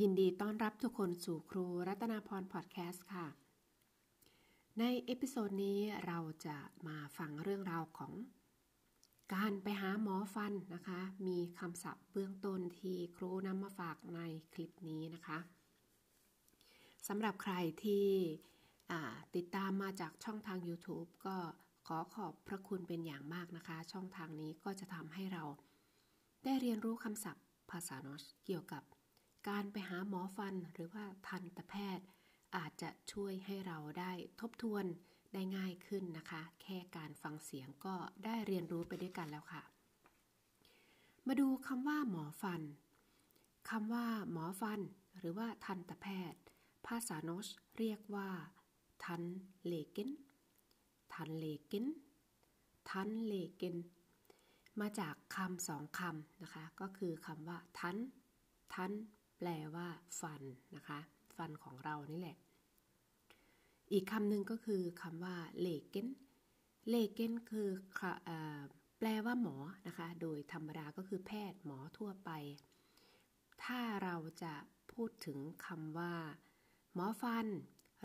ยินดีต้อนรับทุกคนสู่ครูรัตนาพรพอดแคสต์ค่ะ ใน episode นี้เราจะมาฟังเรื่องราวของการไปหาหมอฟันนะคะ มีคำศัพท์เบื้องต้นที่ครูนำมาฝากในคลิปนี้นะคะสำหรับใครที่ติดตามมาจากช่องทาง YouTube ก็ขอขอบพระคุณเป็นอย่างมากนะคะ ช่องทางนี้ก็จะทำให้เราได้เรียนรู้คำศัพท์ภาษานอชเกี่ยวกับ การไปหาหมอฟันหรือว่าทันตแพทย์ อาจจะช่วยให้เราได้ทบทวนได้ง่ายขึ้นนะคะ แค่การฟังเสียงก็ได้เรียนรู้ไปด้วยกันแล้วค่ะ มาดูคำว่าหมอฟันคำว่าหมอฟัน หรือว่าทันตแพทย์ ภาษาโนชเรียกว่า ทันเลเกนทันเลเกนทันเลเกนมาจากคำสองคำนะคะ ก็คือคำว่าทัน ทัน แปลว่า ฟันนะคะ ฟันของเรานี่แหละ อีกคำหนึ่งก็คือคำว่าเลเกนเลเกนคือแปลว่าหมอนะคะ โดยธรรมดาก็คือแพทย์หมอทั่วไป ถ้าเราจะพูดถึงคำว่า หมอฟัน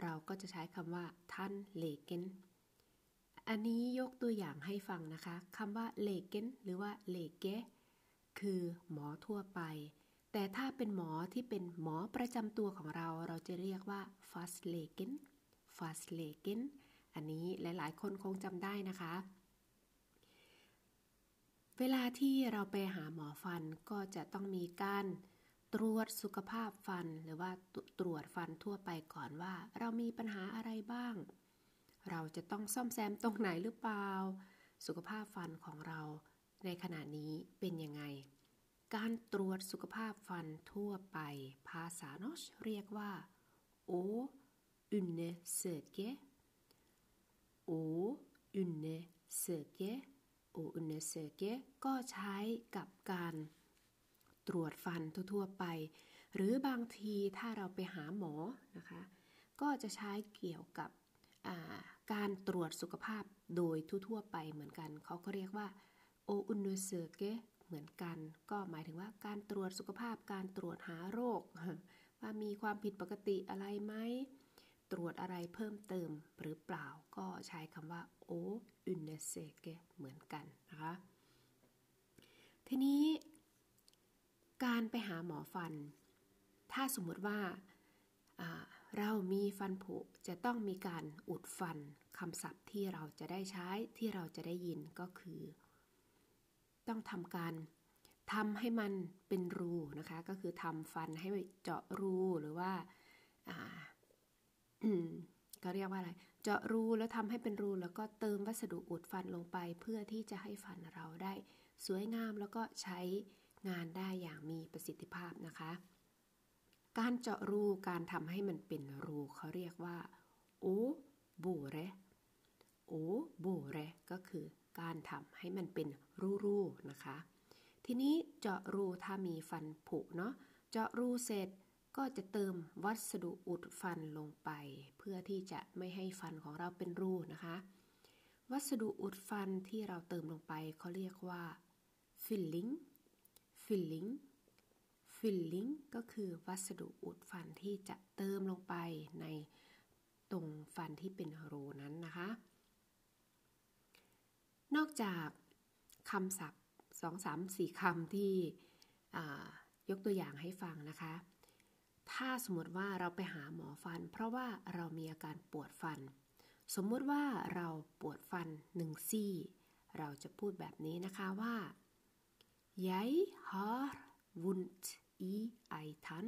เราก็จะใช้คำว่าท่านเลเกนอันนี้ยกตัวอย่างให้ฟังนะคะคำว่าเลเกนหรือว่าเลเกคือหมอทั่วไป แต่ถ้าเป็นหมอที่เป็นหมอประจำตัวของเรา เราจะเรียกว่า fast l e g e n fast l e g e n อันนี้หลายๆ คนคงจำได้นะคะ เวลาที่เราไปหาหมอฟันก็จะต้องมีการตรวจสุขภาพฟันหรือว่าตรวจฟันทั่วไปก่อนว่า เรามีปัญหาอะไรบ้าง เราจะต้องซ่อมแซมตรงไหนหรือเปล่า สุขภาพฟันของเราในขณะนี้เป็นยังไง การตรวจสุขภาพฟันทั่วไป ภาษา norsk เรียกว่า å undersøke å undersøke å undersøkeก็ใช้กับการตรวจฟันทั่วไป หรือบางทีถ้าเราไปหาหมอนะคะ ก็จะใช้เกี่ยวกับการตรวจสุขภาพโดยทั่วๆไปเหมือนกัน เขาก็เรียกว่าโออุนเนเซเก เหมือนกัน ก็หมายถึงว่าการตรวจสุขภาพการตรวจหาโรค ว่ามีความผิดปกติอะไรไหมตรวจอะไรเพิ่มเติมหรือเปล่าก็ใช้คำว่าโออุนเนเซเกเหมือนกันนะคะทีนี้การไปหาหมอฟัน ถ้าสมมติว่าเรามีฟันผุจะต้องมีการอุดฟันคำศัพท์ที่เราจะได้ใช้ที่เราจะได้ยินก็คือ ต้องทำการทำให้มันเป็นรูนะคะ ก็คือทำฟันให้เจาะรูหรือว่าก็เรียกว่าอะไร เจาะรูแล้วทำให้เป็นรูแล้วก็เติมวัสดุอุดฟันลงไป เพื่อที่จะให้ฟันเราได้สวยงามแล้วก็ใช้งานได้อย่างมีประสิทธิภาพนะคะ การเจาะรูการทำให้มันเป็นรูเขาเรียกว่าโอบูเรโอบูเรก็คือ การทำให้มันเป็นรูๆนะคะ ทีนี้เจาะรูถ้ามีฟันผุเนาะเจาะรูเสร็จก็จะเติมวัสดุอุดฟันลงไป เพื่อที่จะไม่ให้ฟันของเราเป็นรูนะคะ วัสดุอุดฟันที่เราเติมลงไปเขาเรียกว่า filling filling filling ก็คือวัสดุอุดฟันที่จะเติมลงไปในตรงฟันที่เป็นรูนั้นนะคะ นอกจากคำศัพท์สองสามสี่คำที่ยกตัวอย่างให้ฟังนะคะ ถ้าสมมติว่าเราไปหาหมอฟัน เพราะว่าเรามีอาการปวดฟัน สมมติว่าเราปวดฟันหนึ่งซี่ เราจะพูดแบบนี้นะคะว่า Jeg har vondt i ei tann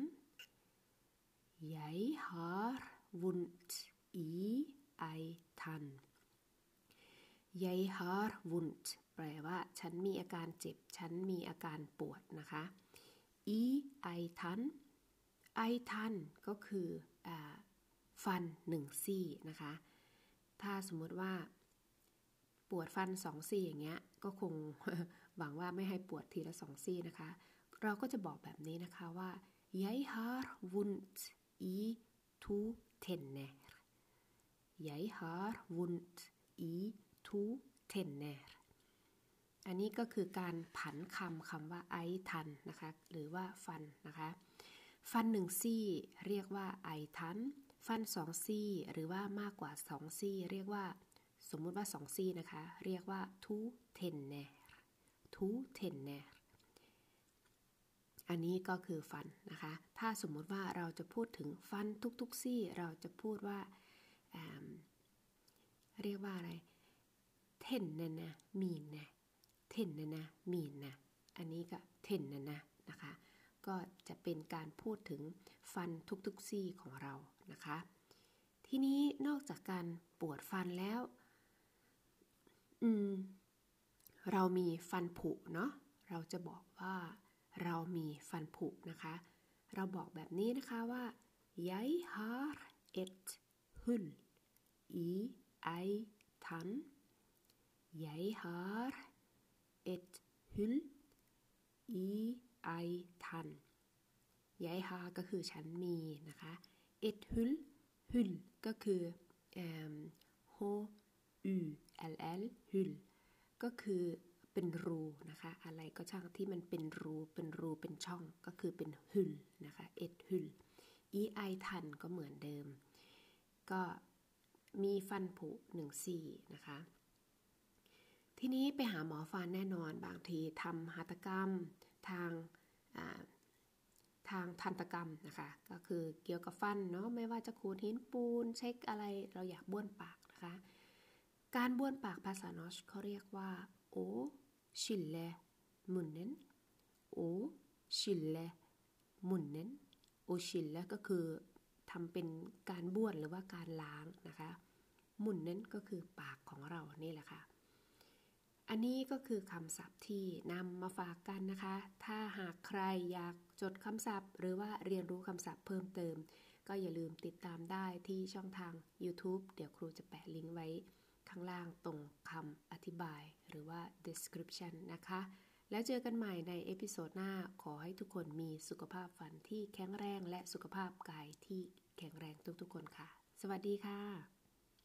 Jeg har vondt i ei tann ยายฮาร์วุนต์แปลว่า ฉันมีอาการเจ็บ ฉันมีอาการปวดนะคะอีไอทันไอทันก็คืออฟันหนึ่งซี่นะคะ ถ้าสมมติว่าปวดฟันสองซี่อย่างเงี้ย ก็คงหวังว่าไม่ให้ปวดทีละสองซี่นะคะ เราก็จะบอกแบบนี้นะคะว่า jeg har vondt i to tenner jeg har vondt i to tenner อันนี้ก็คือการผันคำคำว่า ei tann นะคะ หรือว่าฟันนะคะ ฟันหนึ่งซี่เรียกว่า ei tann ฟันสองซี่หรือว่ามากกว่าสองซี่เรียกว่า สมมุติว่าสองซี่นะคะ เรียกว่า to tenner to tennerอันนี้ก็คือฟันนะคะ ถ้าสมมุติว่าเราจะพูดถึงฟันทุกๆซี่ เราจะพูดว่าเรียกว่าอะไร เทนนะนะมีนะเทนนะนะมีนะอันนี้ก็เทนนะนะนะคะ ก็จะเป็นการพูดถึงฟันทุกๆซี่ของเรานะคะ ทีนี้นอกจากการปวดฟันแล้ว อืม เรามีฟันผุเนาะ เราจะบอกว่าเรามีฟันผุนะคะ เราบอกแบบนี้นะคะว่า jeg har et hull i ei tann jeg har et hull i ei tann jeg har ก็คือฉันมีนะคะ et hull hull ก็คือ h u l l hull ก็คือเป็นรูนะคะ อะไรก็ช่างที่มันเป็นรูเป็นรูเป็นช่องก็คือเป็นหึลนะคะเอ็ดหึลอีไอทันก็เหมือนเดิม ก็มีฟันผุหนึ่งซี่นะคะ ทีนี้ไปหาหมอฟันแน่นอนบางทีทำหัตถกรรมทางทางทันตกรรมนะคะ ก็คือเกี่ยวกับฟันเนาะไม่ว่าจะขูดหินปูน เช็คอะไรเราอยากบ้วนปากนะคะ การบ้วนปากภาษานอชเขาเรียกว่าโอ skylle munnen och skylle munnen โอชิลแล้วก็คือทำเป็นการบ้วนหรือว่าการล้างนะคะมุนเน้นก็คือปากของเรานี่แหละค่ะ อันนี้ก็คือคำศัพท์ที่นำมาฝากกันนะคะ ถ้าหากใครอยากจดคำศัพท์ หรือว่าเรียนรู้คำศัพท์เพิ่มเติม ก็อย่าลืมติดตามได้ที่ช่องทาง YouTube เดี๋ยวครูจะแปะลิงก์ไว้ ข้างล่างตรงคำอธิบายหรือว่า description นะคะ แล้วเจอกันใหม่ใน episode หน้าขอให้ทุกคนมีสุขภาพฟันที่แข็งแรงและสุขภาพกายที่แข็งแรงทุกๆคนค่ะ สวัสดีค่ะ